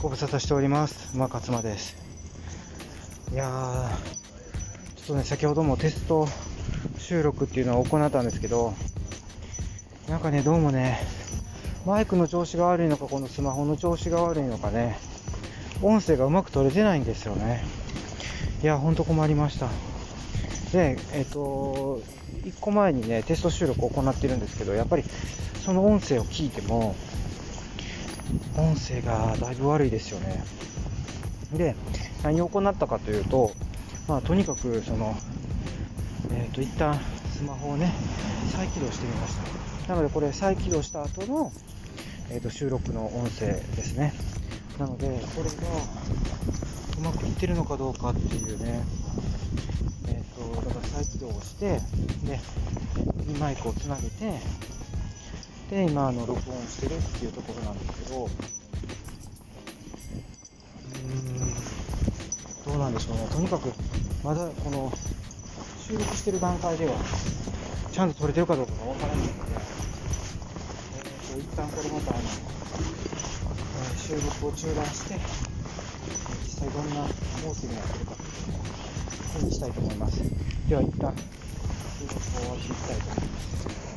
ご無沙汰しております。馬勝間です。いやー、ちょっとね、先ほどもテスト収録っていうのを行ったんですけど、なんかね、どうもね、マイクの調子が悪いのか、このスマホの調子が悪いのかね、音声がうまく取れてないんですよね。いや、ほんと困りました。で、えっ、と、1個前にね、テスト収録を行ってるんですけど、やっぱりその音声を聞いても、音声がだいぶ悪いですよね。で、何を行ったかというと、まあ、とにかく、その、えっ、と、一旦スマホをね、再起動してみました。なので、これ再起動した後の、えっ、と、収録の音声ですね。なので、これがうまくいってるのかどうかっていうね、えっ、と、だから再起動をして、で、マイクをつなげて、で、今、あの、録音してるっていうところなんですけど、うーん、どうなんでしょうね。とにかく、まだこの、収録してる段階では、ちゃんと撮れてるかどうかがわからないので、えーと、一旦これまた、あの、え収録を中断して、実際どんな音声になってるかというのを、にしたいと思います。では、一旦、収録を終わっていきたいと思います。